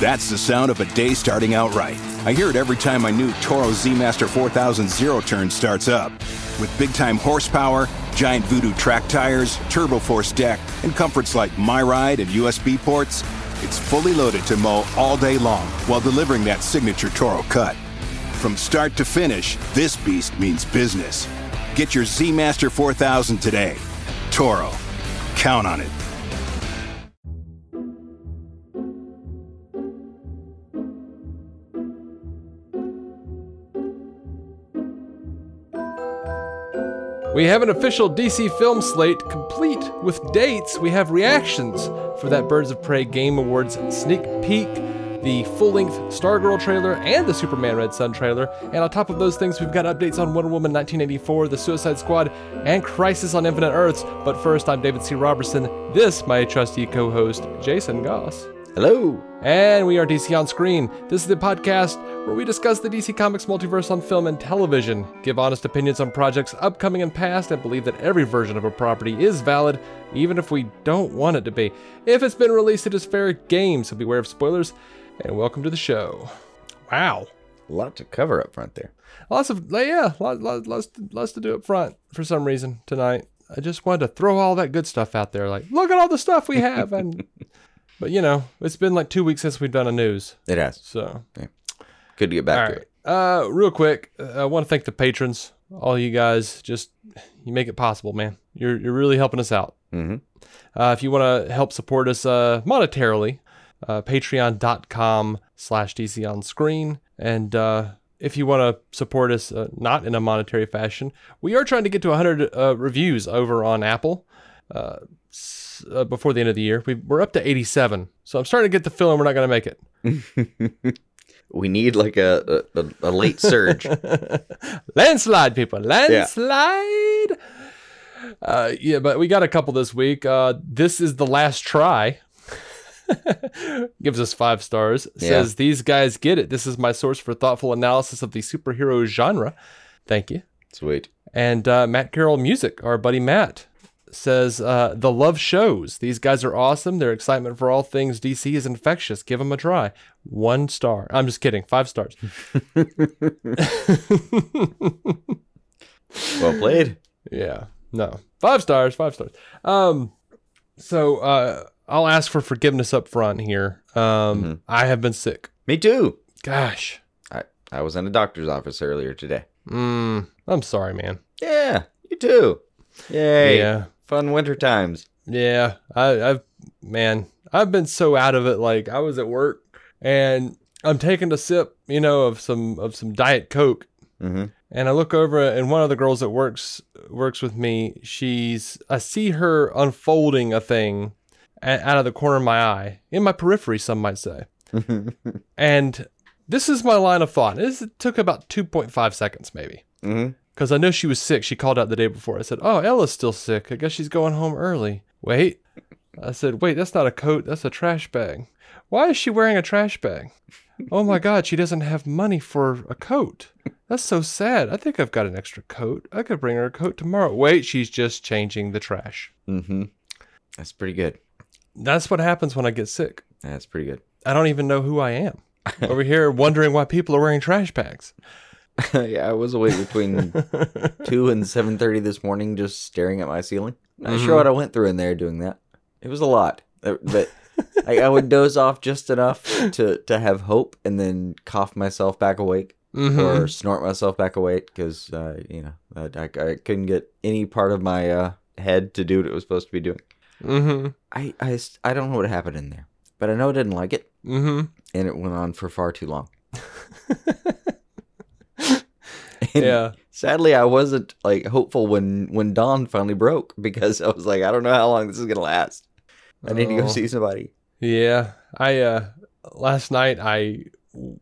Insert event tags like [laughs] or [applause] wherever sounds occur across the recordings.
That's the sound of a day starting out right. I hear it every time my new Toro Z Master 4000 zero turn starts up. With big time horsepower, giant Voodoo track tires, turbo force deck, and comforts like My Ride and USB ports, it's fully loaded to mow all day long while delivering that signature Toro cut. From start to finish, this beast means business. Get your Z Master 4000 today. Toro. Count on it. We have an official DC film slate complete with dates. We have reactions for that Birds of Prey Game Awards sneak peek, the full length Stargirl trailer, and the Superman Red Son trailer. And on top of those things, we've got updates on Wonder Woman 1984, The Suicide Squad, and Crisis on Infinite Earths. But first, I'm David C. Robertson. This, my trusty co host, Jason Goss. Hello. And we are DC on Screen. This is the podcast where we discuss the DC Comics multiverse on film and television, give honest opinions on projects upcoming and past, and believe that every version of a property is valid, even if we don't want it to be. If it's been released, it is fair game, so beware of spoilers. And welcome to the show. Wow. A lot to cover up front there. Lots of, yeah, lots, lots, lots, lots to do up front for some reason tonight. I just wanted to throw all that good stuff out there. Like, look at all the stuff we have. And [laughs] But you know, it's been like two weeks since we've done a news. It has. So good to get back all to right. it. Uh, real quick, uh, I want to thank the patrons, all you guys. Just you make it possible, man. You're you're really helping us out. Mm-hmm. Uh, if you want to help support us uh, monetarily, uh, patreon.com slash DC on screen. And uh, if you want to support us uh, not in a monetary fashion, we are trying to get to 100 uh, reviews over on Apple uh, uh, before the end of the year. we we're up to 87. So I'm starting to get the feeling we're not going to make it. [laughs] We need like a a, a- a late surge. [laughs] landslide, people. Landslide. Uh, yeah, but we got a couple this week. Uh, this is the last try. [laughs] Gives us five stars. Says these guys get it. This is my source for thoughtful analysis of the superhero genre. Thank you. Sweet. And uh, Matt Carroll Music, our buddy Matt, says uh, the love shows. These guys are awesome. Their excitement for all things DC is infectious. Give them a try. One star. I'm just kidding. Five stars. [laughs] [laughs] Well played. Yeah. No. Five stars, five stars. Um so uh I'll ask for forgiveness up front here. Um I have been sick. Me too. Gosh. I, I was in a doctor's office earlier today. Mm, I'm sorry, man. Yeah, you too. Yay. Yeah. Fun winter times. Yeah. I I've man, I've been so out of it like I was at work and I'm taking a sip, you know, of some of some diet coke Mm-hmm. and I look over and one of the girls that works works with me, she's I see her unfolding a thing a- out of the corner of my eye, in my periphery, some might say. [laughs] and this is my line of thought. This took about 2.5 seconds, maybe. mm-hmm. Because I know she was sick. She called out the day before. I said, Oh, Ella's still sick. I guess she's going home early. Wait. I said, Wait, that's not a coat. That's a trash bag. Why is she wearing a trash bag? Oh my God, she doesn't have money for a coat. That's so sad. I think I've got an extra coat. I could bring her a coat tomorrow. Wait, she's just changing the trash. Mm-hmm. That's pretty good. That's what happens when I get sick. That's pretty good. I don't even know who I am. [laughs] Over here wondering why people are wearing trash bags. [laughs] yeah, I was awake between [laughs] two and seven thirty this morning, just staring at my ceiling. Not sure what I went through in there doing that. It was a lot, Uh, but I, I would doze off just enough to to have hope, and then cough myself back awake Mhm. or snort myself back awake because uh, you know I, I, I couldn't get any part of my uh, head to do what it was supposed to be doing. Mm-hmm. I, I I don't know what happened in there, but I know I didn't like it, Mm-hmm. and it went on for far too long. [laughs] And Yeah. Sadly, I wasn't like hopeful when when dawn finally broke because I was like, I don't know how long this is gonna last. I need to go Oh. see somebody. Yeah, I uh last night I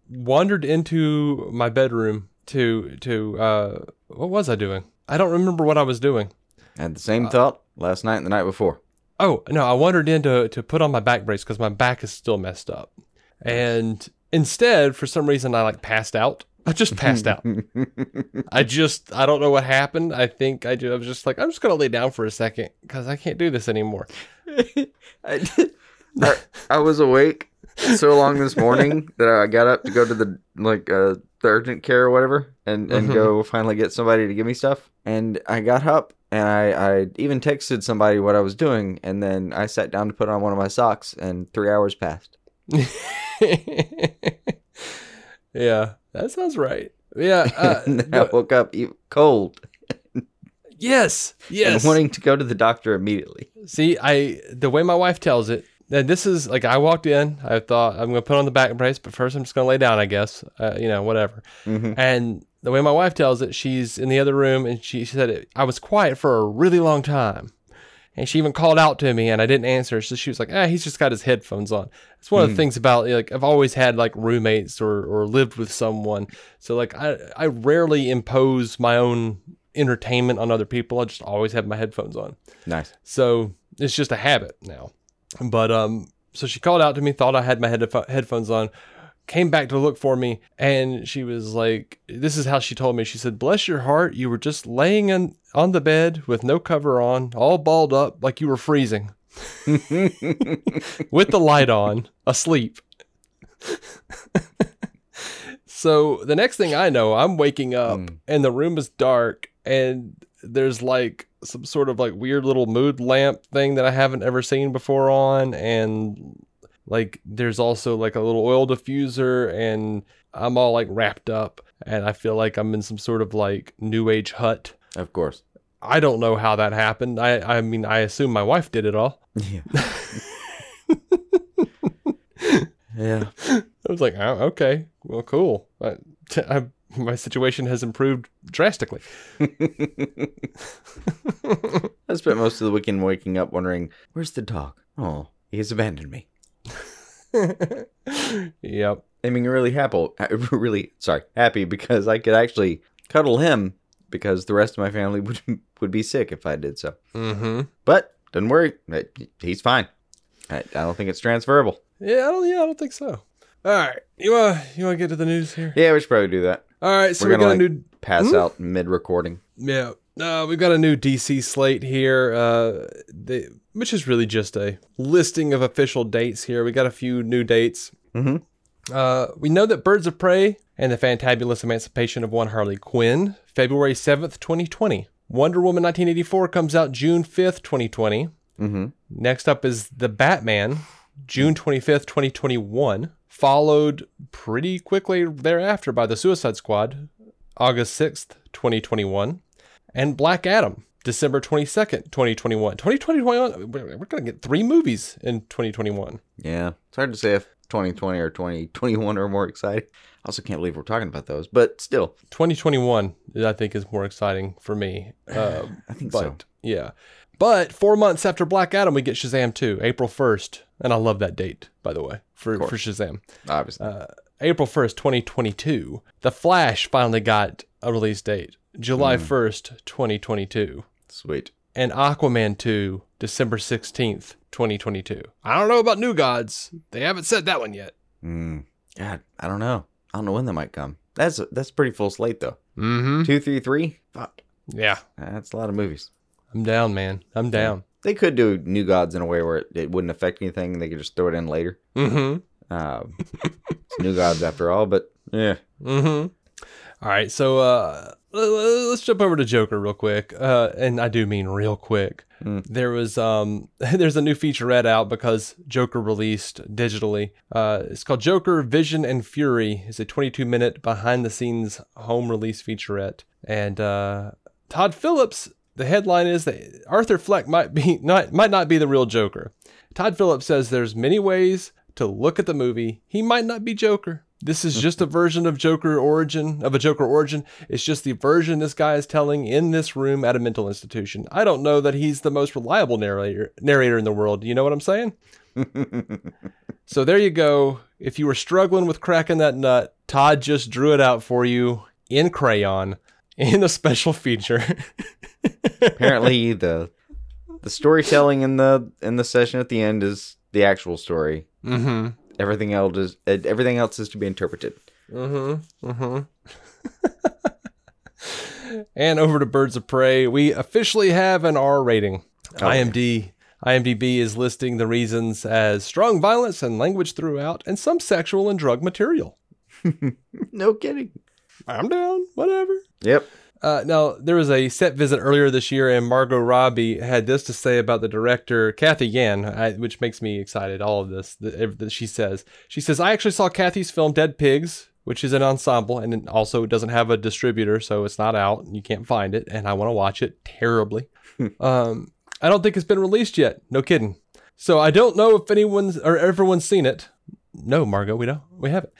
wandered into my bedroom to to uh what was I doing? I don't remember what I was doing. I had the same thought last night and the night before. Oh, no, I wandered in to, to put on my back brace cuz my back is still messed up. And instead, for some reason I like passed out. I just passed out. I just I don't know what happened. I think I, ju- I was just like I'm just going to lay down for a second cuz I can't do this anymore. I, [laughs] did, I, I was awake so long this morning [laughs] that I got up to go to the like uh, the urgent care or whatever, and and go finally get somebody to give me stuff. And I got up and I I even texted somebody what I was doing, and then I sat down to put on one of my socks, and three hours passed. [laughs] yeah, that sounds right. Yeah. [laughs] Uh, and I woke up cold yes. [laughs] Yes. and wanting to go to the doctor immediately. See, I the way my wife tells it, and this is like I walked in, I thought I'm gonna put on the back brace, but first I'm just gonna lay down, I guess, uh, you know, whatever. Mhm. And the way my wife tells it, she's in the other room, and she, she said I was quiet for a really long time, and she even called out to me, and I didn't answer. So she was like, "Ah, he's just got his headphones on." It's one of the things about like I've always had like roommates or or lived with someone, so like I I rarely impose my own entertainment on other people. I just always have my headphones on. Nice. So it's just a habit now. But um, so she called out to me, thought I had my head- headphones on, came back to look for me, and she was like, "This is how she told me." She said, "Bless your heart, you were just laying in, on the bed with no cover on, all balled up like you were freezing, [laughs] with the light on, asleep." so the next thing I know, I'm waking up hmm. and the room is dark and there's like some sort of like weird little mood lamp thing that I haven't ever seen before on and like there's also like a little oil diffuser and I'm all like wrapped up and I feel like I'm in some sort of like new age hut. Of course. I don't know how that happened. I I mean I assume my wife did it all. [laughs] Yeah. yeah. I was like, oh, okay, well, cool. I, [laughs] I, my situation has improved drastically. [laughs] I spent most of the weekend waking up wondering, where's the dog? Oh, he has abandoned me. Yep. I mean, really happy, [laughs] really sorry, happy because I could actually cuddle him because the rest of my family would [laughs] would be sick if I did so. Mm-hmm. But don't worry, he's fine. I, I don't think it's transferable. Yeah, I don't. Yeah, I don't think so. All right, you want you want to get to the news here? Yeah, we should probably do that. All right, so We're we gonna got a like pass out mid recording. yeah. Uh, we've got a new DC slate here, uh, they, which is really just a listing of official dates here. We got a few new dates. Mhm. Uh, we know that Birds of Prey and the Fantabulous Emancipation of One Harley Quinn, February 7th, 2020. Wonder Woman 1984 comes out June 5th, 2020. Mm-hmm. Next up is The Batman, June 25th, 2021, followed pretty quickly thereafter by The Suicide Squad, August 6th, 2021, and Black Adam, December 22nd, 2021. 2021, we're going to get three movies in 2021. Yeah, it's hard to say if 2020 or 2021 are more exciting. I also can't believe we're talking about those, but still, 2021, I think, is more exciting for me. Um, [sighs] I think but, so. Yeah. But four months after Black Adam, we get Shazam 2, April 1st. And I love that date, by the way, for, for Shazam. Obviously, Uh, April 1st, 2022. The Flash finally got a release date, July Hmm. 1st, 2022. sweet. And Aquaman 2, December 16th, 2022. I don't know about New Gods. They haven't said that one yet. Mm. God, I don't know. I don't know when that might come. That's that's pretty full slate though. Mm-hmm. Two, three, three. Fuck, Yeah. that's a lot of movies. I'm down, man. I'm down. They could do New Gods in a way where it, it wouldn't affect anything. and They could just throw it in later. Mm-hmm. Um, [laughs] it's New Gods after all, but yeah. Mm-hmm. All right, so uh, let's jump over to Joker real quick, uh, and I do mean real quick. Mm. There was um, [laughs] there's a new featurette out because Joker released digitally. Uh, it's called Joker Vision and Fury. It's a 22 minute behind the scenes home release featurette, and uh, Todd Phillips. The headline is that Arthur Fleck might be [laughs] not might not be the real Joker. Todd Phillips says there's many ways to look at the movie. He might not be Joker. This is just a version of Joker origin of a Joker origin. It's just the version this guy is telling in this room at a mental institution. I don't know that he's the most reliable narrator narrator in the world. You know what I'm saying? [laughs] so there you go. If you were struggling with cracking that nut, Todd just drew it out for you in crayon in a special feature. [laughs] Apparently, the the storytelling in the in the session at the end is the actual story. mm-hmm. Everything else is uh, everything else is to be interpreted. Mm-hmm. Mm-hmm. [laughs] and over to Birds of Prey, we officially have an R rating. IMD IMDb is listing the reasons as strong violence and language throughout, and some sexual and drug material. [laughs] No kidding. I'm down, whatever. Yep. Uh, now, there was a set visit earlier this year, and Margot Robbie had this to say about the director, Cathy Yan, I, which makes me excited. All of this that, she says. She says, I actually saw Cathy's film Dead Pigs, which is an ensemble, and it also doesn't have a distributor, so it's not out. You can't find it, and I want to watch it terribly. um, I don't think it's been released yet. No kidding. So I don't know if anyone's or everyone's seen it. No, Margot, we don't. We haven't.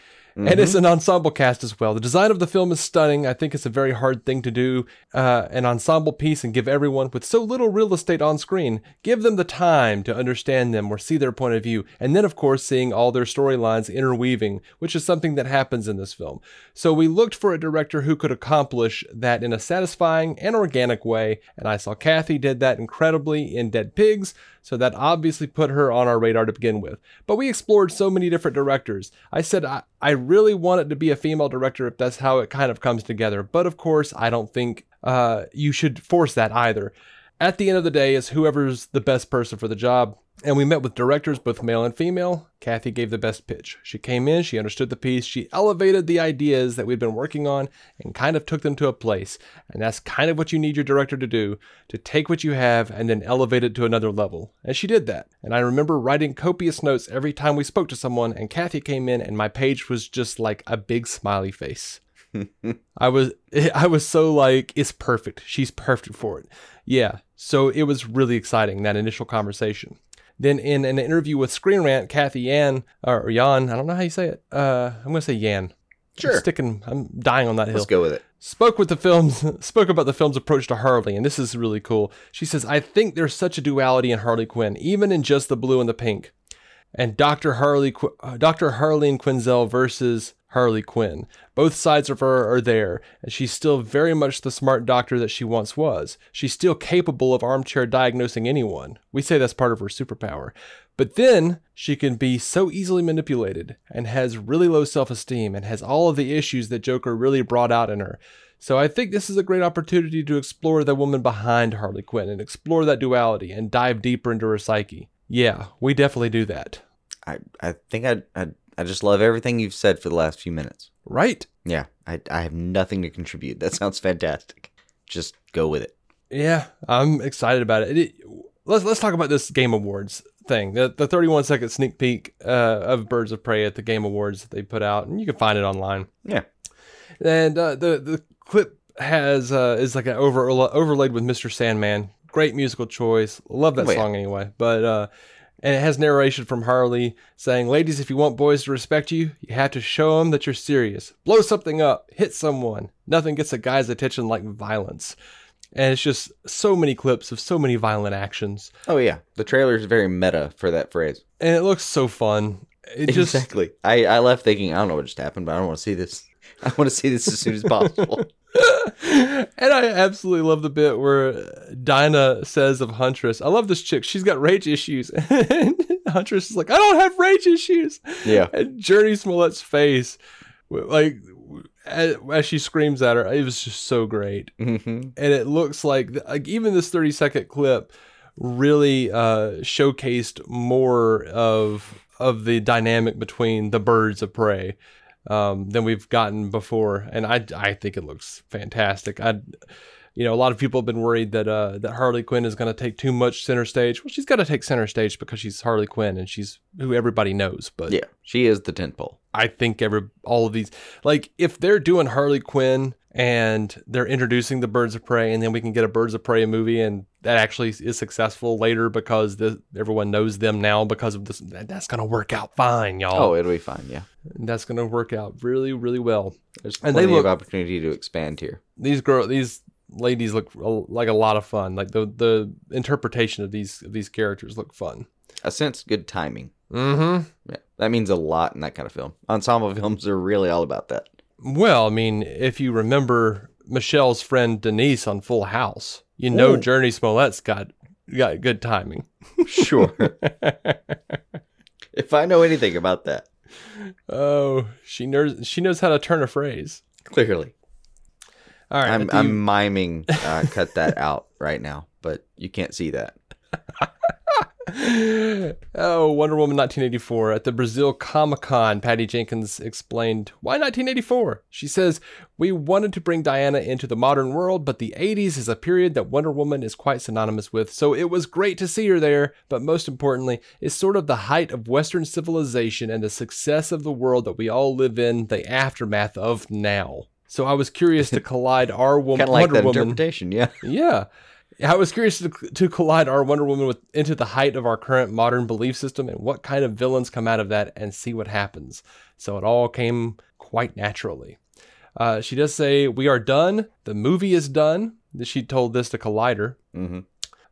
And it's an ensemble cast as well. The design of the film is stunning. I think it's a very hard thing to do uh, an ensemble piece and give everyone with so little real estate on screen, give them the time to understand them or see their point of view. And then, of course, seeing all their storylines interweaving, which is something that happens in this film. So we looked for a director who could accomplish that in a satisfying and organic way. And I saw Cathy did that incredibly in Dead Pigs. So that obviously put her on our radar to begin with. But we explored so many different directors. I said I, I really want it to be a female director if that's how it kind of comes together. But of course, I don't think uh, you should force that either. At the end of the day, is whoever's the best person for the job. And we met with directors, both male and female. Cathy gave the best pitch. She came in, she understood the piece, she elevated the ideas that we'd been working on and kind of took them to a place. And that's kind of what you need your director to do to take what you have and then elevate it to another level. And she did that. And I remember writing copious notes every time we spoke to someone, and Cathy came in, and my page was just like a big smiley face. [laughs] I was [laughs] I was so like it's perfect. She's perfect for it. Yeah. So it was really exciting that initial conversation. Then in an interview with Screen Rant, Cathy Yan or Yan, I don't know how you say it. Uh, I'm gonna say Yan. Sure. I'm sticking. I'm dying on that hill Let's go with it. spoke with the film's [laughs] spoke about the film's approach to Harley, and this is really cool. She says, "I think there's such a duality in Harley Quinn, even in just the blue and the pink, and Doctor Harley, uh, Doctor Harleen Quinzel versus Harley Quinn. Both sides of her are there, and she's still very much the smart doctor that she once was. She's still capable of armchair diagnosing anyone. We say that's part of her superpower." But then she can be so easily manipulated and has really low self esteem and has all of the issues that Joker really brought out in her. So I think this is a great opportunity to explore the woman behind Harley Quinn and explore that duality and dive deeper into her psyche. Yeah, we definitely do that. I, I think I, I I just love everything you've said for the last few minutes. Right? Yeah, I, I have nothing to contribute. [laughs] That sounds fantastic. Just go with it. Yeah, I'm excited about it. It- let's let's talk about this Game Awards thing. The the 31 second sneak peek uh, of Birds of Prey at the Game Awards that they put out, and you can find it online. Yeah. And uh, the the clip has uh, is like an over overlaid with Mr. Sandman. Great musical choice. Love that Oh, song anyway. But uh, and it has narration from Harley saying, "Ladies, if you want boys to respect you, you have to show them that you're serious. Blow something up, hit someone. Nothing gets a guy's attention like violence." And it's just so many clips of so many violent actions, Oh yeah, the trailer is very meta for that phrase. and it looks so fun. It just exactly. I, I left thinking I don't know what just happened, but I don't want to see this. [laughs] I want to see this as soon as possible. [laughs] [laughs] and I absolutely love the bit where Dinah says of Huntress, I love this chick. She's got rage issues. [laughs] And Huntress is like, I don't have rage issues. Yeah. And Jurnee Smollett's face, like, as, she screams at her, it was just so great. hmm And it looks like, like even this 30 second clip really uh, showcased more of of the dynamic between the birds of prey um, than we've gotten before, and I I think it looks fantastic. I, you know, a lot of people have been worried that uh, that Harley Quinn is going to take too much center stage. Well, she's got to take center stage because she's Harley Quinn and she's who everybody knows. But Yeah, she is the tentpole. I think every all of these like if they're doing Harley Quinn and they're introducing the Birds of Prey and then we can get a Birds of Prey movie and that actually is successful later because the, everyone knows them now because of this that- that's going to work out fine y'all. Oh, it'll be fine. Yeah, That's going to work out really really well. there's And plenty they look- of opportunity to expand here. These girl these ladies look like a lot of fun. Like the the interpretation of these of these characters look fun. I sense good timing. mm-hmm Yeah, that means a lot in that kind of film. Ensemble [laughs] films are really all about that. Well, I mean, if you remember Michelle's friend Denise on Full House, you know Ooh. Jurnee Smollett's got got good timing. Sure. [laughs] if I know anything about that, oh, she knows she knows how to turn a phrase. clearly, All right, I'm the- I'm miming. Uh, cut that out right now, but you can't see that. [laughs] [laughs] oh, Wonder Woman 1984. At the Brazil Comic Con, Patty Jenkins explained, Why 1984? She says, We wanted to bring Diana into the modern world, but the 80s is a period that Wonder Woman is quite synonymous with, so it was great to see her there, but most importantly, it's sort of the height of Western civilization and the success of the world that we all live in, the aftermath of now. So I was curious to [laughs] collide our woman, Kind of like Wonder Woman. interpretation, yeah. Yeah. I was curious to, to collide our Wonder Woman with into the height of our current modern belief system and what kind of villains come out of that and see what happens. So it all came quite naturally. Uh, she does say, We are done. The movie is done. She told this to Collider. Mhm.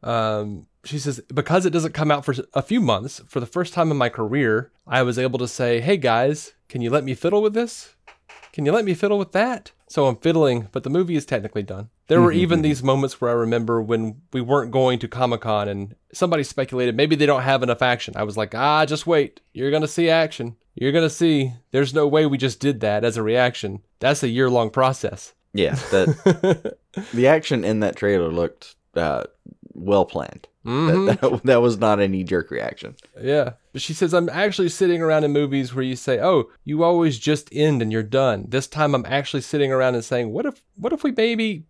Um, she says, Because it doesn't come out for a few months, for the first time in my career, I was able to say, Hey guys, can you let me fiddle with this? Can you let me fiddle with that? So I'm fiddling, but the movie is technically done. There were even these moments where I remember when we weren't going to Comic Con and somebody speculated maybe they don't have enough action. I was like, ah, just wait. You're going to see action. You're going to see. There's no way we just did that as a reaction. That's a year long process. Yeah, that [laughs] the action in that trailer looked uh, well planned. Mhm. That, that, that was not a knee jerk reaction. Yeah. But she says, I'm actually sitting around in movies where you say, oh, you always just end and you're done. This time I'm actually sitting around and saying, what if, what if we maybe,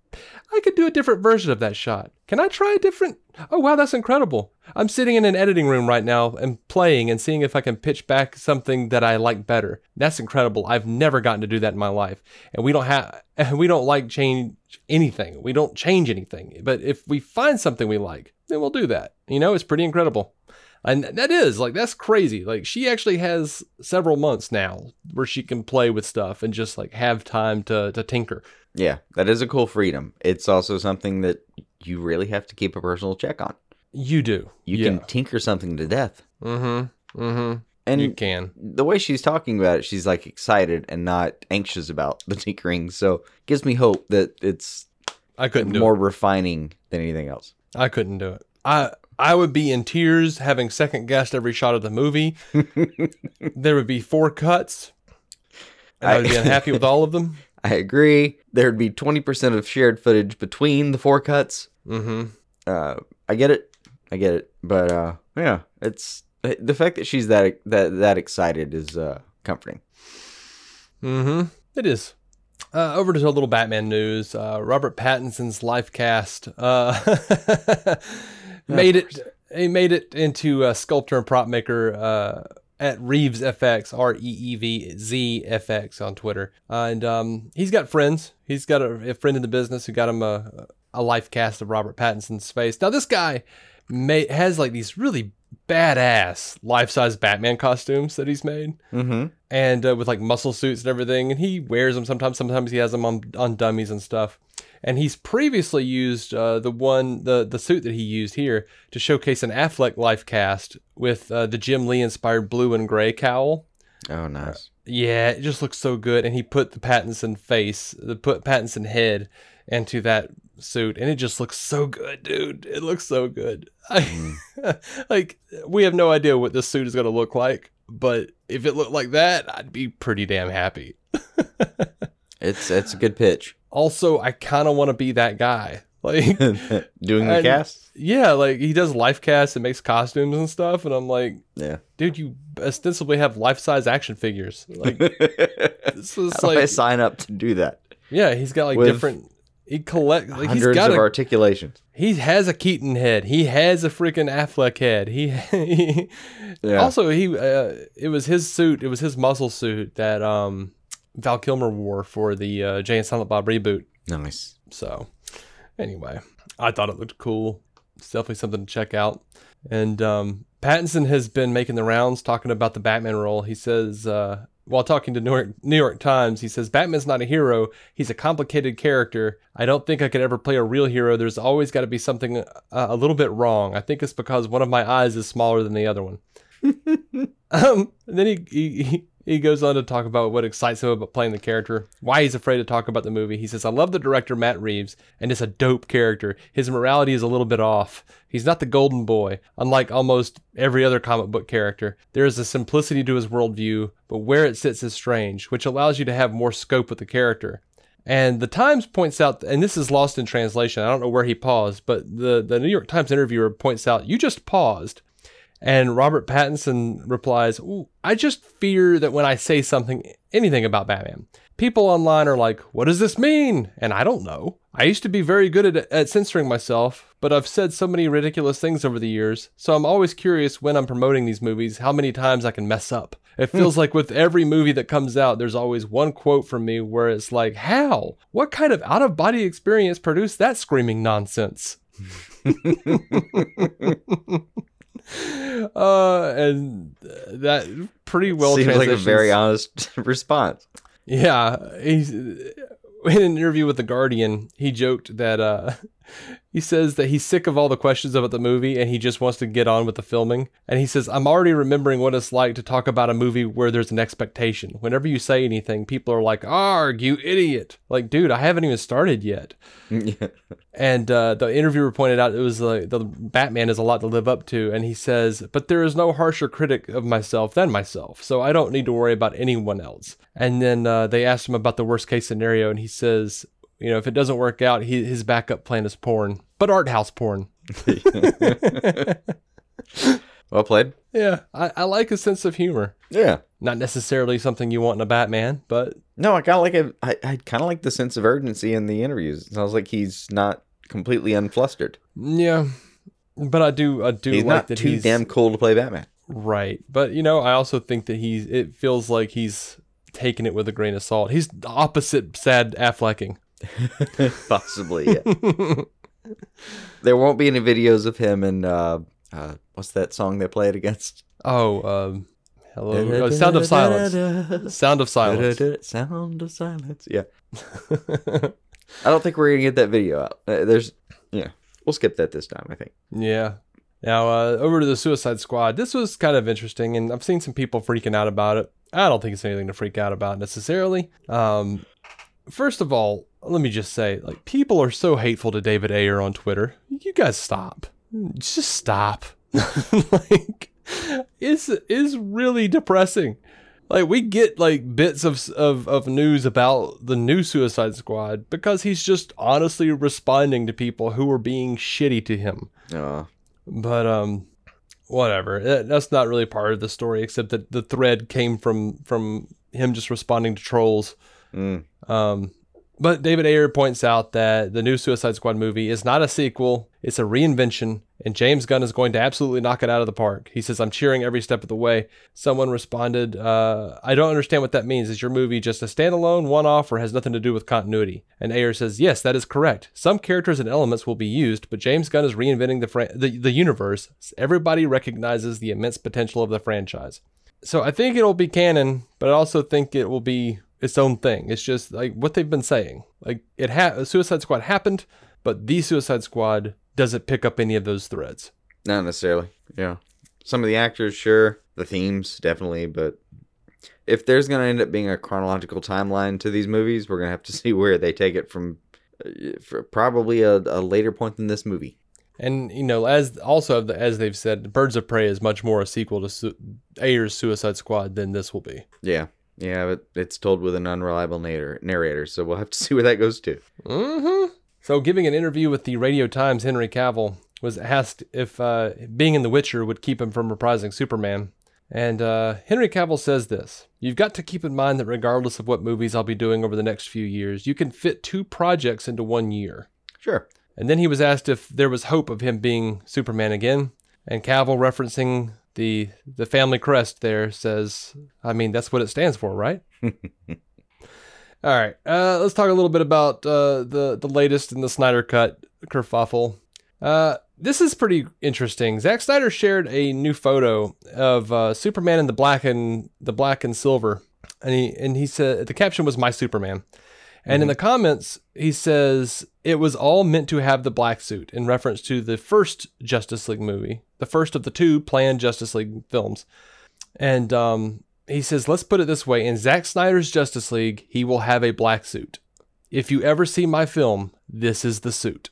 I could do a different version of that shot. Can I try a different? Oh, wow, that's incredible. I'm sitting in an editing room right now and playing and seeing if I can pitch back something that I like better. That's incredible. I've never gotten to do that in my life. And we don't have, [laughs] we don't like change anything. We don't change anything. But if we find something we like, then we'll do that. You know, it's pretty incredible. And that is like that's crazy. Like she actually has several months now where she can play with stuff and just like have time to to tinker. Yeah, that is a cool freedom. It's also something that you really have to keep a personal check on. You do. You yeah. can tinker something to death. Mm-hmm. Mm-hmm. And You can. the way she's talking about it, she's like excited and not anxious about the [laughs] tinkering. So gives me hope that it's I couldn't do more refining than anything else. I couldn't do it. I I would be in tears having second guessed every shot of the movie. [laughs] there would be four cuts. And I would be unhappy with all of them. [laughs] I agree. There'd be 20% of shared footage between the four cuts. Mm-hmm. Uh, I get it. I get it. But uh, yeah, it's the fact that she's that that that excited is uh, comforting. Mm-hmm. It is. Uh, over to a little Batman news. Uh, Robert Pattinson's life cast uh, [laughs] made it. He made it into a sculptor and prop maker uh, at Reeves FX, R E E V Z FX on Twitter, uh, and um, he's got friends. He's got a, a friend in the business who got him a, a life cast of Robert Pattinson's face. Now this guy may, has like these really badass life-size Batman costumes that he's made Mm-hmm. and uh, with like muscle suits and everything. And he wears them sometimes. Sometimes he has them on on dummies and stuff. And he's previously used uh, the one the the suit that he used here to showcase an Affleck life cast with uh, the Jim Lee inspired blue and gray cowl. Oh, nice. Yeah, it just looks so good. And he put the Pattinson face, the put Pattinson head into that suit, and it just looks so good, dude. It looks so good. I, mm. [laughs] like we have no idea what this suit is gonna look like, but if it looked like that, I'd be pretty damn happy. [laughs] It's it's a good pitch. Also, I kind of want to be that guy. [laughs] Like, Doing the And- cast. yeah, like he does life casts and makes costumes and stuff, and I'm like, Yeah. dude, you ostensibly have life size action figures. Like, How this is do I sign up to do that? yeah, he's got like With different. He collect like he's Hundreds got of a articulations. he has a Keaton head. He has a freaking Affleck head. He, [laughs] he Yeah. also he uh, it was his suit. It was his muscle suit that um Val Kilmer wore for the uh, Jay and Silent Bob reboot. nice. So anyway, I thought it looked cool. It's definitely something to check out. And um, Pattinson has been making the rounds talking about the Batman role. He says, uh, while talking to New York, New York Times, he says, Batman's not a hero. He's a complicated character. I don't think I could ever play a real hero. There's always got to be something uh, a little bit wrong. I think it's because one of my eyes is smaller than the other one. [laughs] um, and then he, he, he he goes on to talk about what excites him about playing the character, why he's afraid to talk about the movie. He says, I love the director, Matt Reeves, and it's a dope character. His morality is a little bit off. He's not the golden boy, unlike almost every other comic book character. There is a simplicity to his worldview, but where it sits is strange, which allows you to have more scope with the character. And the Times points out, and this is lost in translation. I don't know where he paused, but the, the New York Times interviewer points out, you just paused. And Robert Pattinson replies, Ooh, I just fear that when I say something, anything about Batman, people online are like, what does this mean? And I don't know. I used to be very good at, at censoring myself, but I've said so many ridiculous things over the years, so I'm always curious when I'm promoting these movies how many times I can mess up. It hmm. feels like with every movie that comes out, there's always one quote from me where it's like, How? What kind of out of body experience produced that screaming nonsense? [laughs] [laughs] [laughs] uh, and that pretty well Seems like a very honest [laughs] response. yeah, he's in an interview with the Guardian. He joked that uh, he says that he's sick of all the questions about the movie and he just wants to get on with the filming. And he says, "I'm already remembering what it's like to talk about a movie where there's an expectation. Whenever you say anything, people are like, "Arg, you idiot!" Like, dude, I haven't even started yet. [laughs] And uh, the interviewer pointed out it was like the Batman is a lot to live up to, and he says, "But there is no harsher critic of myself than myself, so I don't need to worry about anyone else." And then uh, they asked him about the worst case scenario, and he says, "You know, if it doesn't work out, he, his backup plan is porn, but art house porn." [laughs] well played. Yeah, I, I like his sense of humor. Yeah. Not necessarily something you want in a Batman, but No, I kind of like a, I, I kind of like the sense of urgency in the interviews. It sounds like he's not completely unflustered. yeah. But I do, I do He's like not that too he's damn cool to play Batman. Right. But you know, I also think that he's it feels like he's taking it with a grain of salt. He's the opposite sad Afflecking. [laughs] Possibly, yeah. [laughs] there won't be any videos of him and uh, uh, what's that song they played against? Oh, um hello. oh, Sound of Silence. Sound of Silence. Sound of silence. Yeah. I don't think we're gonna get that video out. Uh, there's, yeah, we'll skip that this time. I think. yeah. Now uh, over to the Suicide Squad. This was kind of interesting, and I've seen some people freaking out about it. I don't think it's anything to freak out about necessarily. Um, first of all, let me just say, like, people are so hateful to David Ayer on Twitter. You guys stop. Just stop. [laughs] like, it's is really depressing. Like we get like bits of, of of news about the new Suicide Squad because he's just honestly responding to people who are being shitty to him. Uh, But um, whatever. That- That's not really part of the story, except that the thread came from from him just responding to trolls. mm, Um, but David Ayer points out that the new Suicide Squad movie is not a sequel; it's a reinvention, and James Gunn is going to absolutely knock it out of the park. He says, "I'm cheering every step of the way." Someone responded, uh, "I don't understand what that means. Is your movie just a standalone, one-off, or has nothing to do with continuity?" And Ayer says, "Yes, that is correct. Some characters and elements will be used, but James Gunn is reinventing the the, the universe. Everybody recognizes the immense potential of the franchise." So I think it'll be canon, but I also think it will be its own thing. It's just like what they've been saying. Like it ha- Suicide Squad happened, but the Suicide Squad doesn't pick up any of those threads. not necessarily. Yeah, some of the actors, sure. The themes, definitely. But if there's gonna end up being a chronological timeline to these movies, we're gonna have to [laughs] see where they take it from. uh, For probably a, a later point than this movie. And you know, as also as they've said, Birds of Prey is much more a sequel to Su- Ayer's Suicide Squad than this will be. Yeah, yeah, but it's told with an unreliable narrator, narrator, so we'll have to [laughs] see where that goes to. Mm-hmm. So, giving an interview with the Radio Times, Henry Cavill was asked if uh, being in The Witcher would keep him from reprising Superman. And uh, Henry Cavill says this You've got to keep in mind that regardless of what movies I'll be doing over the next few years, you can fit two projects into one year. Sure. And then he was asked if there was hope of him being Superman again. And Cavill, referencing the the family crest there, says, I mean, that's what it stands for, right? [laughs] All right, uh, let's talk a little bit about uh, the the latest in the Snyder Cut kerfuffle. Uh, this is pretty interesting. Zack Snyder shared a new photo of uh, Superman in the black and the black and silver, and he and he said the caption was "My Superman," and in the comments he says it was all meant to have the black suit in reference to the first Justice League movie, the first of the two planned Justice League films, and um, he says, let's put it this way: in Zack Snyder's Justice League, he will have a black suit. If you ever see my film, this is the suit.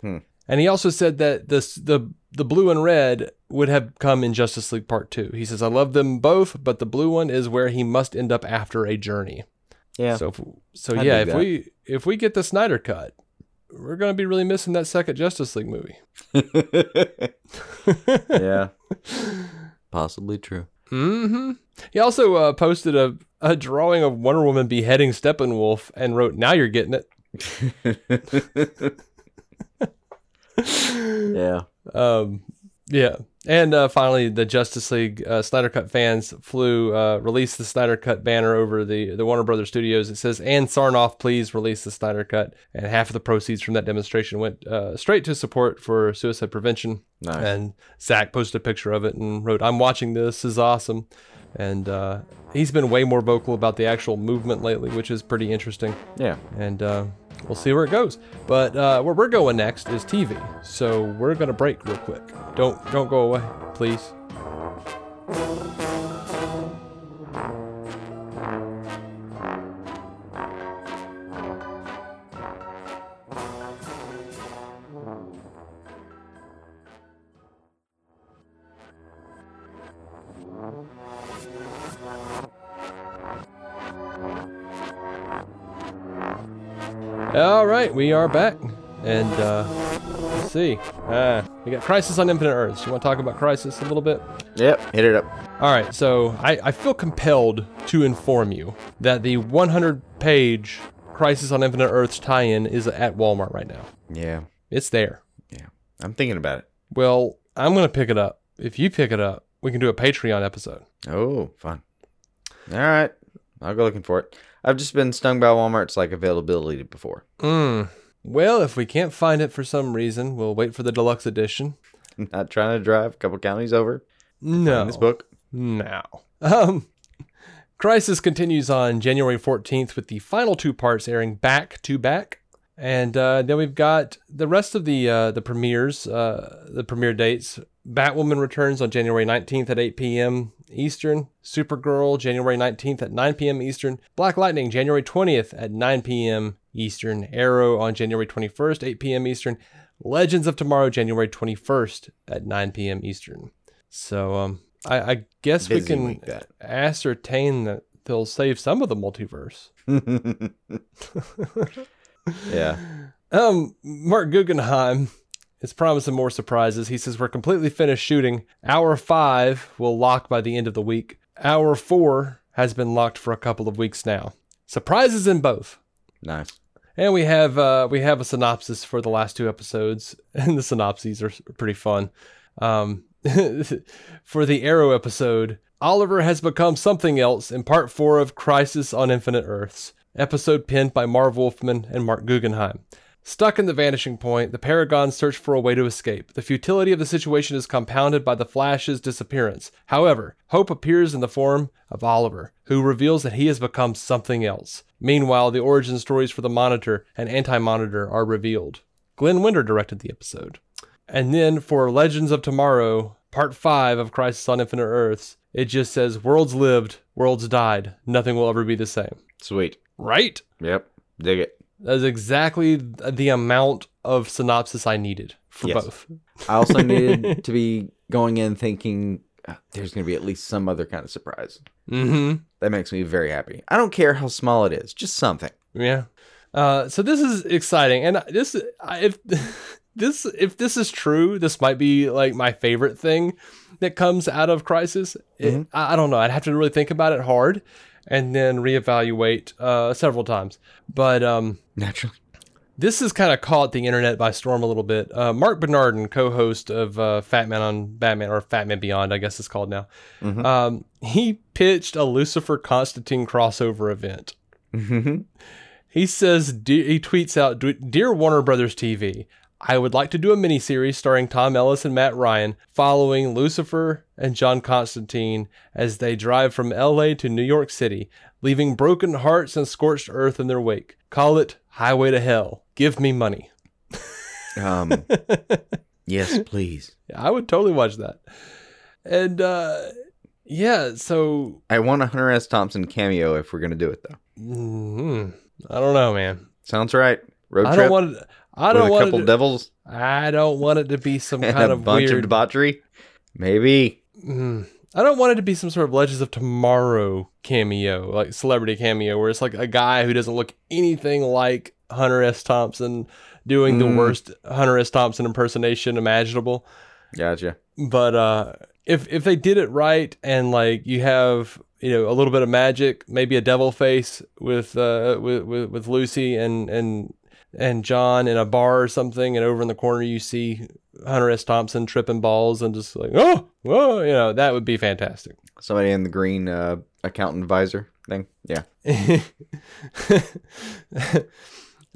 Hmm. And he also said that this the the blue and red would have come in Justice League Part Two. He says, I love them both, but the blue one is where he must end up after a journey. Yeah. So, if, so I yeah, if that. we if we get the Snyder cut, we're going to be really missing that second Justice League movie. [laughs] yeah. [laughs] Possibly true. hmm He also uh, posted a, a drawing of Wonder Woman beheading Steppenwolf and wrote, Now you're getting it. [laughs] Yeah. Um, yeah. And uh, finally, the Justice League uh, Snyder Cut fans flew, uh, released the Snyder Cut banner over the, the Warner Brothers studios. It says, Ann Sarnoff, please release the Snyder Cut. And half of the proceeds from that demonstration went uh, straight to support for suicide prevention. Nice. And Zack posted a picture of it and wrote, I'm watching this. This is awesome. And uh, he's been way more vocal about the actual movement lately, which is pretty interesting Yeah. and uh, we'll see where it goes. But uh, where we're going next is TV, so we're gonna break real quick. Don't don't go away, please. We are back, and uh, let's see. Uh, we got Crisis on Infinite Earths. You want to talk about Crisis a little bit? Yep. Hit it up. All right, so I, I feel compelled to inform you that the 100-page Crisis on Infinite Earths tie-in is at Walmart right now. Yeah. It's there. Yeah. I'm thinking about it. Well, I'm gonna pick it up. If you pick it up, we can do a Patreon episode. Oh, fun. All right. I'll go looking for it. I've just been stung by Walmart's like availability before. Mm. Well, if we can't find it for some reason, we'll wait for the deluxe edition. [laughs] Not trying to drive a couple counties over. No. In this book. No. Um, Crisis continues on January 14th with the final two parts airing back to back. And uh, then we've got the rest of the uh, the premieres, uh, the premiere dates. Batwoman returns on January 19th at 8 p.m. Eastern. Supergirl, January 19th at 9 p.m. Eastern. Black Lightning, January 20th at 9 p.m. Eastern. Arrow on January 21st, 8 p.m. Eastern. Legends of Tomorrow, January 21st at 9 p.m. Eastern. So um, I, I guess we can ascertain that they'll save some of the multiverse. [laughs] [laughs] yeah. Um, Marc Guggenheim is promising more surprises. He says we're completely finished shooting. Hour five will lock by the end of the week. Hour four has been locked for a couple of weeks now. Surprises in both. Nice. And we have uh, we have a synopsis for the last two episodes, [laughs] and the synopses are pretty fun. Um, [laughs] for the Arrow episode, Oliver has become something else in part four of Crisis on Infinite Earths, episode penned by Marv Wolfman and Marc Guggenheim. Stuck in the vanishing point, the Paragons search for a way to escape. The futility of the situation is compounded by the Flash's disappearance. However, hope appears in the form of Oliver, who reveals that he has become something else. Meanwhile, the origin stories for the Monitor and Anti Monitor are revealed. Glenn Winter directed the episode. And then for Legends of Tomorrow, part 5 of Crisis on Infinite Earths, it just says worlds lived, worlds died, nothing will ever be the same. Sweet. Right? Yep. Dig it. That is exactly the amount of synopsis I needed for Yes. both. I also needed [laughs] to be going in thinking "Ah, there's going to be at least some other kind of surprise. Mm-hmm. That makes me very happy. I don't care how small it is, just something. Yeah. Uh, so this is exciting, and this if [laughs] this if this is true, this might be like my favorite thing that comes out of Crisis. It- I, I don't know. I'd have to really think about it hard, and then reevaluate uh, several times. But um, Naturally. this has kind of caught the internet by storm a little bit. Uh, Marc Bernardin, co-host of uh, Fat Man on Batman or Fat Man Beyond, I guess it's called now. Um, he pitched a Lucifer Constantine crossover event. He says, he tweets out, Dear Warner Brothers TV, I would like to do a miniseries starring Tom Ellis and Matt Ryan following Lucifer and John Constantine as they drive from LA to New York City, leaving broken hearts and scorched earth in their wake. Call it Highway to Hell. Give me money. Um, [laughs] yes, please. I would totally watch that. And uh, yeah, so I want a Hunter S. Thompson cameo if we're going to do it, though. mhm, I don't know, man. Sounds right. Road I trip don't want. I don't a want couple it. To, devils I don't want it to be some [laughs] kind a of bunch weird of debauchery. Maybe. Mm. I don't want it to be some sort of Legends of Tomorrow cameo, like celebrity cameo, where it's like a guy who doesn't look anything like Hunter S. Thompson, doing the worst Hunter S. Thompson impersonation imaginable. Gotcha. But uh, if if they did it right and like you have you know a little bit of magic, maybe a devil face with uh with with, with Lucy and and and John in a bar or something, and over in the corner you see Hunter S. Thompson tripping balls and just like oh oh you know that would be fantastic. Somebody in the green uh, accountant visor thing. Yeah. [laughs]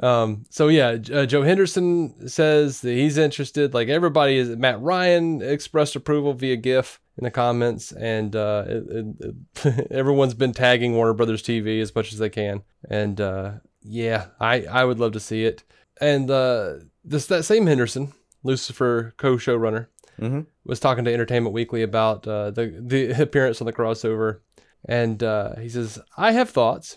um, so yeah, uh, Joe Henderson says that he's interested. Like everybody is. Matt Ryan expressed approval via GIF in the comments, and uh, it, it, it- [laughs] everyone's been tagging Warner Brothers TV as much as they can. And uh, yeah, I I would love to see it. And uh, this that same Henderson, Lucifer co-showrunner, Mhm. was talking to Entertainment Weekly about uh, the the [laughs] appearance on the crossover, and uh, he says, "I have thoughts."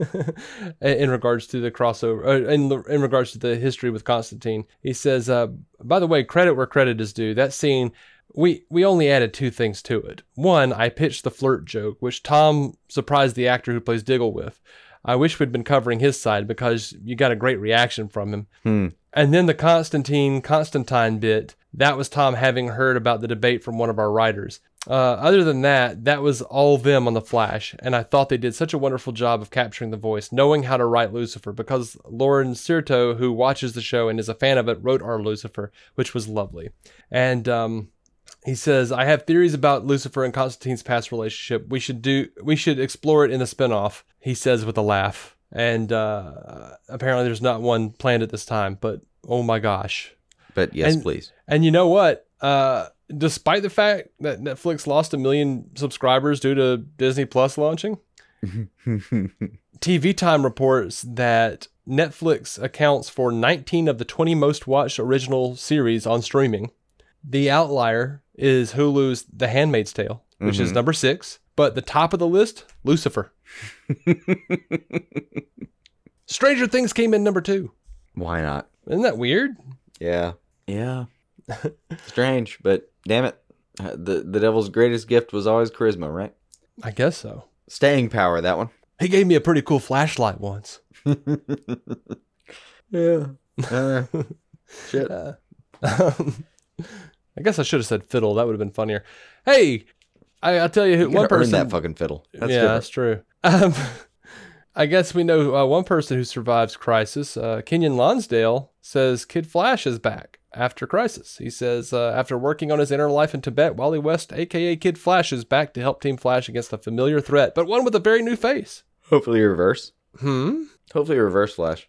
[laughs] in regards to the crossover, uh, in, in regards to the history with Constantine, he says, uh, by the way, credit where credit is due. That scene, we we only added two things to it. One, I pitched the flirt joke, which Tom surprised the actor who plays Diggle with. I wish we'd been covering his side because you got a great reaction from him. Hmm. And then the Constantine Constantine bit, that was Tom having heard about the debate from one of our writers. Uh, other than that, that was all them on the Flash, and I thought they did such a wonderful job of capturing the voice, knowing how to write Lucifer, because Lauren Certo, who watches the show and is a fan of it, wrote our Lucifer, which was lovely. And um, he says, "I have theories about Lucifer and Constantine's past relationship. We should do, we should explore it in the spinoff." He says with a laugh. And uh, apparently, there's not one planned at this time. But oh my gosh, But yes, And- please. and you know what? Uh, despite the fact that Netflix lost a million subscribers due to Disney Plus launching, [laughs] TV Time reports that Netflix accounts for 19 of the 20 most watched original series on streaming. The outlier is Hulu's The Handmaid's Tale, which is number six. But the top of the list, Lucifer. [laughs] Stranger Things came in number two. Why not? Isn't that weird? Yeah. Yeah. [laughs] Strange, but damn it. Uh, The the devil's greatest gift was always charisma, right? I guess so. Staying power, that one. He gave me a pretty cool flashlight once. [laughs] Yeah. Uh, shit. Um, I guess I should have said fiddle. That would have been funnier. Hey, I, I'll tell you who You one person. that fucking fiddle. That's yeah, different. that's true. Um, [laughs] I guess we know uh, one person who survives Crisis. Uh, Keiynan Lonsdale says Kid Flash is back after Crisis. He says uh, after working on his inner life in Tibet, Wally West, aka Kid Flash, is back to help Team Flash against a familiar threat, but one with a very new face. Hopefully reverse. Hmm. Hopefully reverse flash.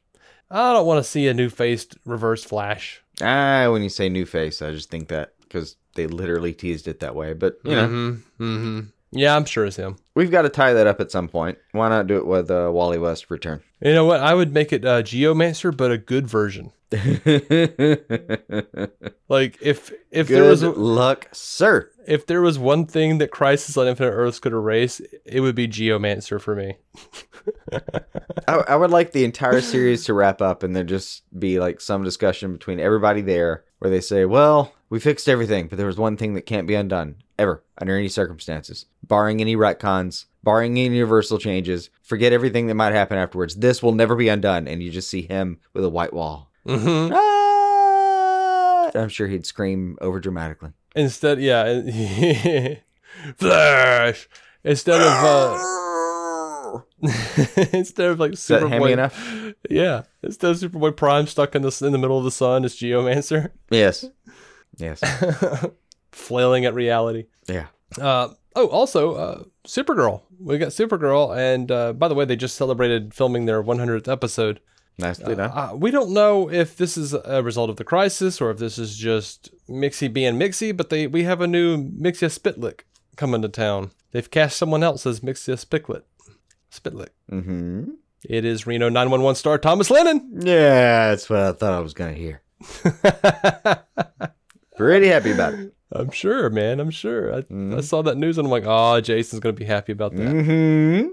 I don't want to see a new faced reverse Flash. Ah, when you say new face, I just think that because they literally teased it that way. But you know, Mm-hmm. Mm-hmm. Yeah, I'm sure it's him. we've got to tie that up at some point. Why not do it with uh, Wally West return? You know what? I would make it uh, Geomancer, but a good version. [laughs] Like if if there Good was luck, sir. if there was one thing that Crisis on Infinite Earths could erase, it would be Geomancer for me. [laughs] I, I would like the entire series to wrap up and there just be like some discussion between everybody there where they say, well, we fixed everything, but there was one thing that can't be undone ever under any circumstances, barring any retcons, barring any universal changes. Forget everything that might happen afterwards. This will never be undone. And you just see him with a white wall. hmm Ah! I'm sure he'd scream over dramatically. Instead, yeah, [laughs] Flash. Instead of uh, [laughs] instead of like Is that hammy Superboy, enough? yeah, instead of Superboy Prime stuck in the in the middle of the sun, it's Geomancer Yes. [laughs] Yes. flailing at reality. Yeah. Uh, oh, also, uh, Supergirl. We got Supergirl, and uh, by the way, they just celebrated filming their 100th episode. Nicely done. Uh, we don't know if this is a result of the crisis or if this is just Mixie being Mixie, but they we have a new Mxyzptlk coming to town. They've cast someone else as Mxyzptlk. Spitlick. Mm-hmm. It is Reno 911 star Thomas Lennon. Yeah, that's what I thought I was gonna hear. [laughs] Pretty happy about it. I'm sure, man. I'm sure. I, I Mhm. saw that news and I'm like, oh, Jason's gonna be happy about that. Mm-hmm.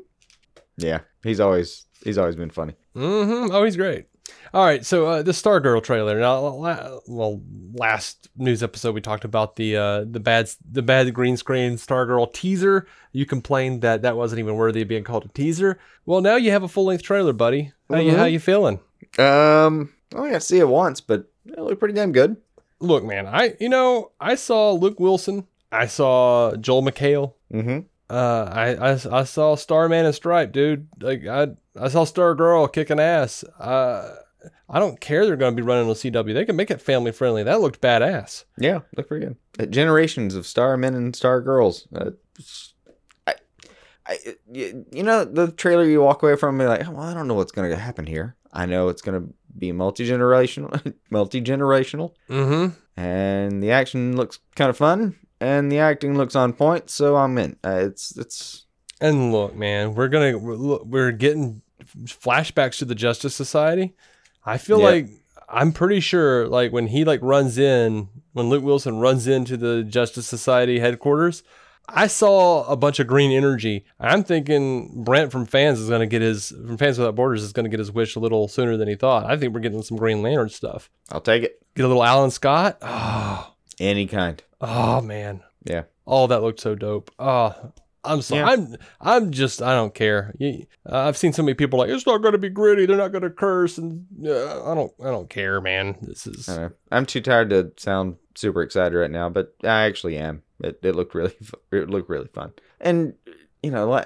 Yeah, he's always he's always been funny. Mm-hmm. Oh, he's great. All right, so uh, the Stargirl trailer. Now, la- well, last news episode we talked about the uh, the bad the bad green screen Stargirl teaser. You complained that that wasn't even worthy of being called a teaser. Well, now you have a full length trailer, buddy. How you Mhm. how you feeling? Um, I only got to see it once, but it looked pretty damn good. Look, man, I you know I saw Luke Wilson, I saw Joel McHale, Mm-hmm. uh, I, I I saw Starman and Stripe, dude. Like I I saw Star Girl kicking ass. Uh, I don't care they're going to be running on CW. They can make it family friendly. That looked badass. Yeah, looked pretty good. Uh, generations of star men and star girls. Uh, I, I, you, you know, the trailer you walk away from, be like, well, I don't know what's going to happen here. I know it's going to be multi generational, [laughs] multi generational, Mm-hmm. and the action looks kind of fun, and the acting looks on point. So I'm in. Uh, it's it's And look, man, we're gonna we're, getting flashbacks to the Justice Society. I feel Yeah. like I'm pretty sure, like when he like runs in, when Luke Wilson runs into the Justice Society headquarters, I saw a bunch of green energy. I'm thinking Brent from Fans is gonna get his from Fans Without Borders is gonna get his wish a little sooner than he thought. I think we're getting some Green Lantern stuff. I'll take it. Get a little Alan Scott. Oh, Any kind. oh man. Yeah. Oh, that looked so dope. Oh, I'm sorry. Yeah. I'm I'm just I don't care. You, uh, I've seen so many people like it's not going to be gritty. They're not going to curse, and uh, I don't I don't care, man. This is I don't know. I'm too tired to sound super excited right now, but I actually am. It, it looked really it looked really fun, and you know,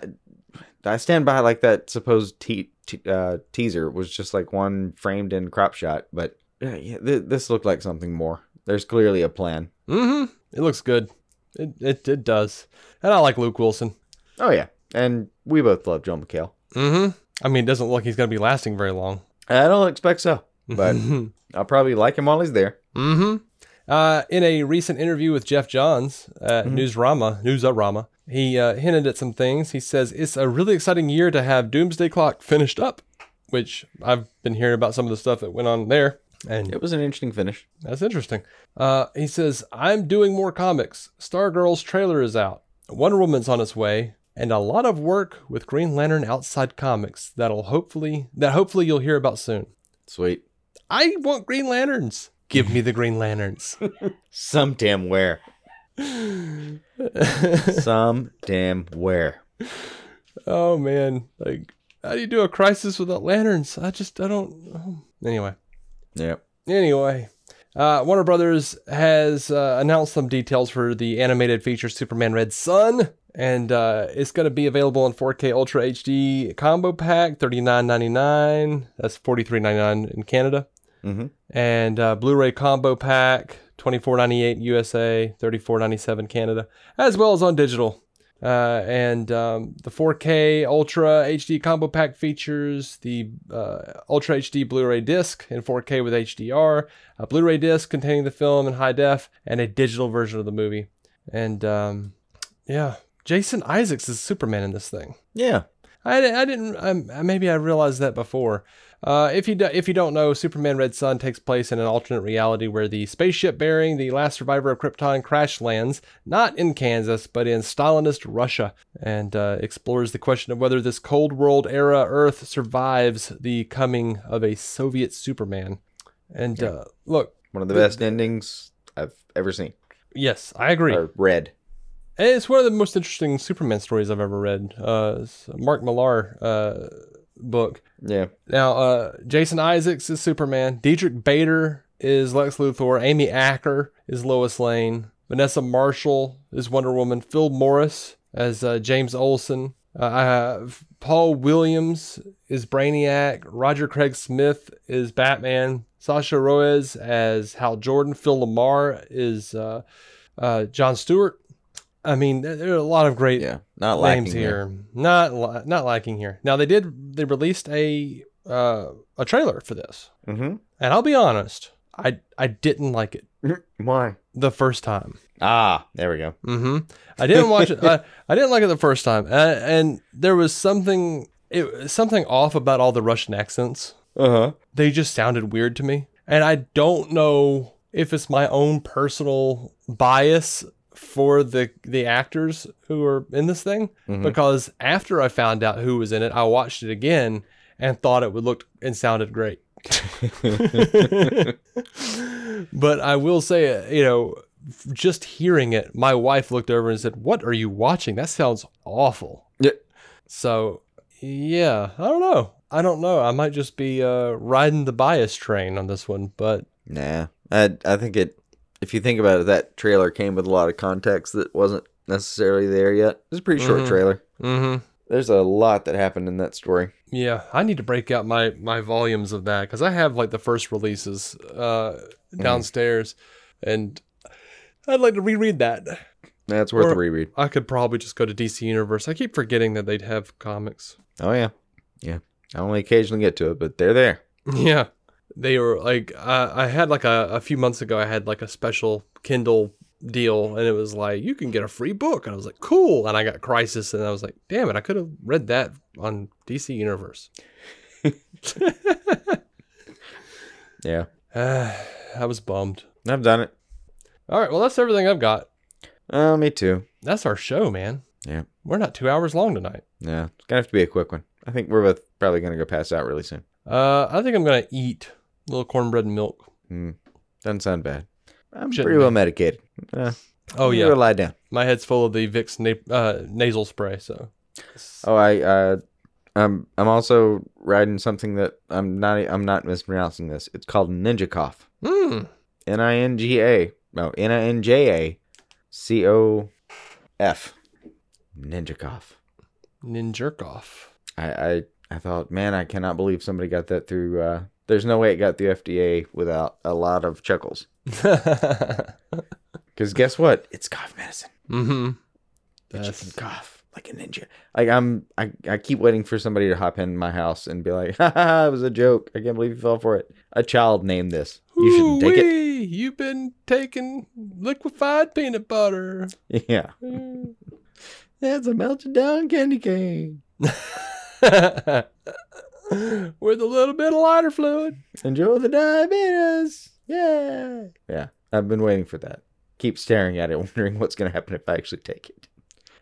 I stand by like that supposed te- te- uh, teaser was just like one framed in crop shot, but uh, yeah, th- this looked like something more. There's clearly a plan. mm-hmm. It looks good. It, it it does, and I like Luke Wilson. Oh yeah, and we both love Joel McHale. Mm-hmm. I mean, it doesn't look like he's going to be lasting very long. I don't expect so, but mm-hmm. [laughs] I'll probably like him while he's there. Uh, in a recent interview with Geoff Johns at Newsrama, Newsarama, he uh, hinted at some things. He says it's a really exciting year to have Doomsday Clock finished up, which I've been hearing about some of the stuff that went on there, and It was an interesting finish. that's interesting. Uh, he says I'm doing more comics. Stargirl's trailer is out. Wonder Woman's on its way, and a lot of work with Green Lantern outside comics that'll hopefully that hopefully you'll hear about soon. Sweet. I want Green Lanterns. Give me the Green Lanterns. [laughs] Some damn where. Some damn where. Oh man, like how do you do a crisis without lanterns? I just I don't. oh. Anyway, Yep. anyway, uh, Warner Brothers has uh, announced some details for the animated feature Superman Red Son, and uh, it's going to be available in 4K Ultra HD combo pack, thirty nine ninety nine. That's forty three ninety nine in Canada, Mhm. and uh, Blu-ray combo pack. 24.98 USA, 34.97 Canada, as well as on digital. Uh, and um, the 4K Ultra HD combo pack features the uh, Ultra HD Blu-ray disc in 4K with HDR, a Blu-ray disc containing the film in high def, and a digital version of the movie. And um, yeah, Jason Isaacs is Superman in this thing. Yeah. I, I didn't I, maybe I realized that before. Uh, if you do, if you don't know, Superman Red Son takes place in an alternate reality where the spaceship bearing the last survivor of Krypton crash lands not in Kansas but in Stalinist Russia and uh, explores the question of whether this Cold World era Earth survives the coming of a Soviet Superman. And uh, look, One of the best endings I've ever seen yes, I agree. or read. And It's one of the most interesting Superman stories I've ever read. Uh, Mark Millar uh, book. Yeah. Now, uh, Jason Isaacs is Superman. Diedrich Bader is Lex Luthor. Amy Acker is Lois Lane. Vanessa Marshall is Wonder Woman. Phil Morris as uh, James Olsen. Uh, Paul Williams is Brainiac. Roger Craig Smith is Batman. Sasha Roiz as Hal Jordan. Phil LaMarr is uh, uh, John Stewart. I mean, there are a lot of great Yeah. Not lacking names here. here. Not not lacking here. Now they did they released a uh, a trailer for this, Mm-hmm. and I'll be honest, I I didn't like it [laughs] Why? the first time. Ah, there we go. Mm-hmm. I didn't watch it. [laughs] I, I didn't like it the first time, uh, and there was something it something off about all the Russian accents. Uh huh. They just sounded weird to me, and I don't know if it's my own personal bias for the the actors who are in this thing because after I found out who was in it, I watched it again and thought it would look and sounded great. [laughs] but I will say, you know, just hearing it, my wife looked over and said, "What are you watching? That sounds awful." Yeah. So, yeah, I don't know. I don't know. I might just be uh, riding the bias train on this one, but Nah, I I think it. If you think about it, that trailer came with a lot of context that wasn't necessarily there yet. It's a pretty short Mhm. trailer. mm-hmm. There's a lot that happened in that story. yeah, I need to break out my my volumes of that because I have like the first releases uh, downstairs, and I'd like to reread that. That's worth Or- a reread. I could probably just go to DC Universe. I keep forgetting that they'd have comics. Oh yeah, yeah. I only occasionally get to it, but they're there. [laughs] Yeah, they were like uh, I had like a, a few months ago. I had like a special Kindle deal, and it was like you can get a free book, and I was like, cool. And I got Crisis, and I was like, damn it, I could have read that on DC Universe. [laughs] Yeah, [sighs] I was bummed. I've done it. All right, well that's everything I've got. Oh, me too. That's our show, man. Yeah, We're not two hours long tonight. yeah. It's gonna have to be a quick one. I think we're both probably gonna go pass out really soon. Uh, I think I'm gonna eat a little cornbread and milk. Mm, doesn't sound bad. I'm Shouldn't pretty be. well medicated. Uh, Oh I'm yeah, lie down. my head's full of the Vicks na- uh, nasal spray. So Oh, I uh, I'm I'm also riding something that I'm not I'm not mispronouncing this. It's called Ninjacof. Hmm. N I N G A. No, N I N J A C O F. Ninjacof. Ninjerk off. I, I I thought, man, I cannot believe somebody got that through. Uh, there's no way it got through FDA without a lot of chuckles. [laughs] Because guess what? It's cough medicine. mm-hmm. That you can cough like a ninja. Like I'm, I, I keep waiting for somebody to hop in my house and be like, [laughs] "Ha ha, ha, it was a joke. I can't believe you fell for it." A child named this. You shouldn't take it. You've been taking liquefied peanut butter. [laughs] Yeah, That's a melted down candy cane. [laughs] With a little bit of lighter fluid. Enjoy the diabetes. Yeah, yeah. I've been waiting for that. Keep staring at it, [laughs] wondering what's gonna happen if I actually take it.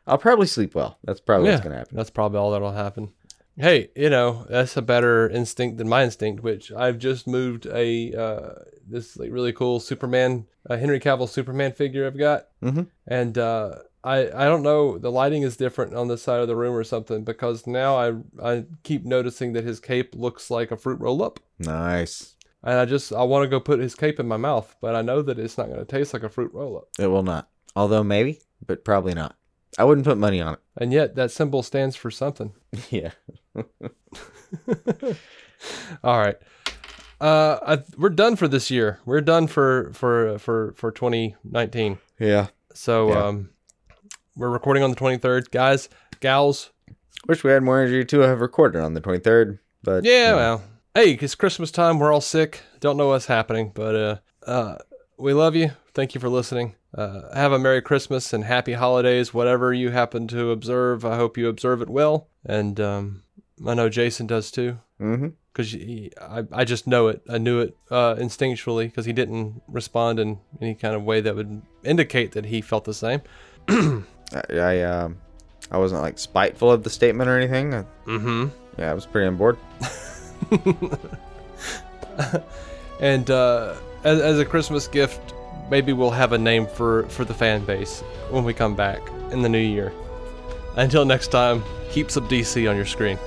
I'll probably sleep well. That's probably yeah, what's gonna happen. that's probably all that'll happen. Hey, you know that's a better instinct than my instinct, which I've just moved a uh, this like really cool Superman uh, Henry Cavill Superman figure I've got, Mhm. and uh, I I don't know the lighting is different on this side of the room or something because now I I keep noticing that his cape looks like a fruit roll up. Nice. And I just I want to go put his cape in my mouth, but I know that it's not going to taste like a fruit roll up. It will not. Although maybe, but probably not. I wouldn't put money on it. And yet that symbol stands for something. [laughs] yeah. [laughs] All right. Uh, I, we're done for this year. We're done for for for for 2019. Yeah. So Yeah. um, we're recording on the 23rd, guys, gals. Wish we had more energy to have recorded on the 23rd, but Yeah, know, well, hey, it's Christmas time. We're all sick. Don't know what's happening, but uh, uh, we love you. Thank you for listening. Uh, have a Merry Christmas and Happy Holidays, whatever you happen to observe. I hope you observe it well, and um, I know Jason does too. Mhm. because I, I just know it. I knew it uh, instinctually because he didn't respond in any kind of way that would indicate that he felt the same. [clears throat] I, I um I wasn't like spiteful of the statement or anything. I, Mm-hmm. yeah, I was pretty on board. [laughs] And uh, as, as a Christmas gift, maybe we'll have a name for, for the fan base when we come back in the new year. Until next time, keep some DC on your screen.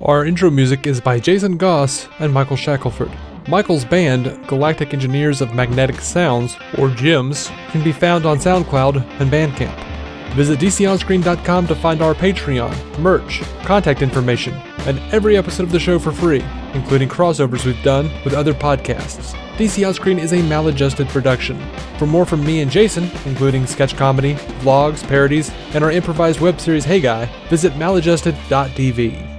Our intro music is by Jason Goss and Michael Shackelford. Michael's band, Galactic Engineers of Magnetic Sounds, or GEMS, can be found on SoundCloud and Bandcamp. Visit DCOnScreen.com to find our Patreon, merch, contact information, and every episode of the show for free, including crossovers we've done with other podcasts. DC On is a maladjusted production. For more from me and Jason, including sketch comedy, vlogs, parodies, and our improvised web series Hey Guy, visit maladjusted.tv.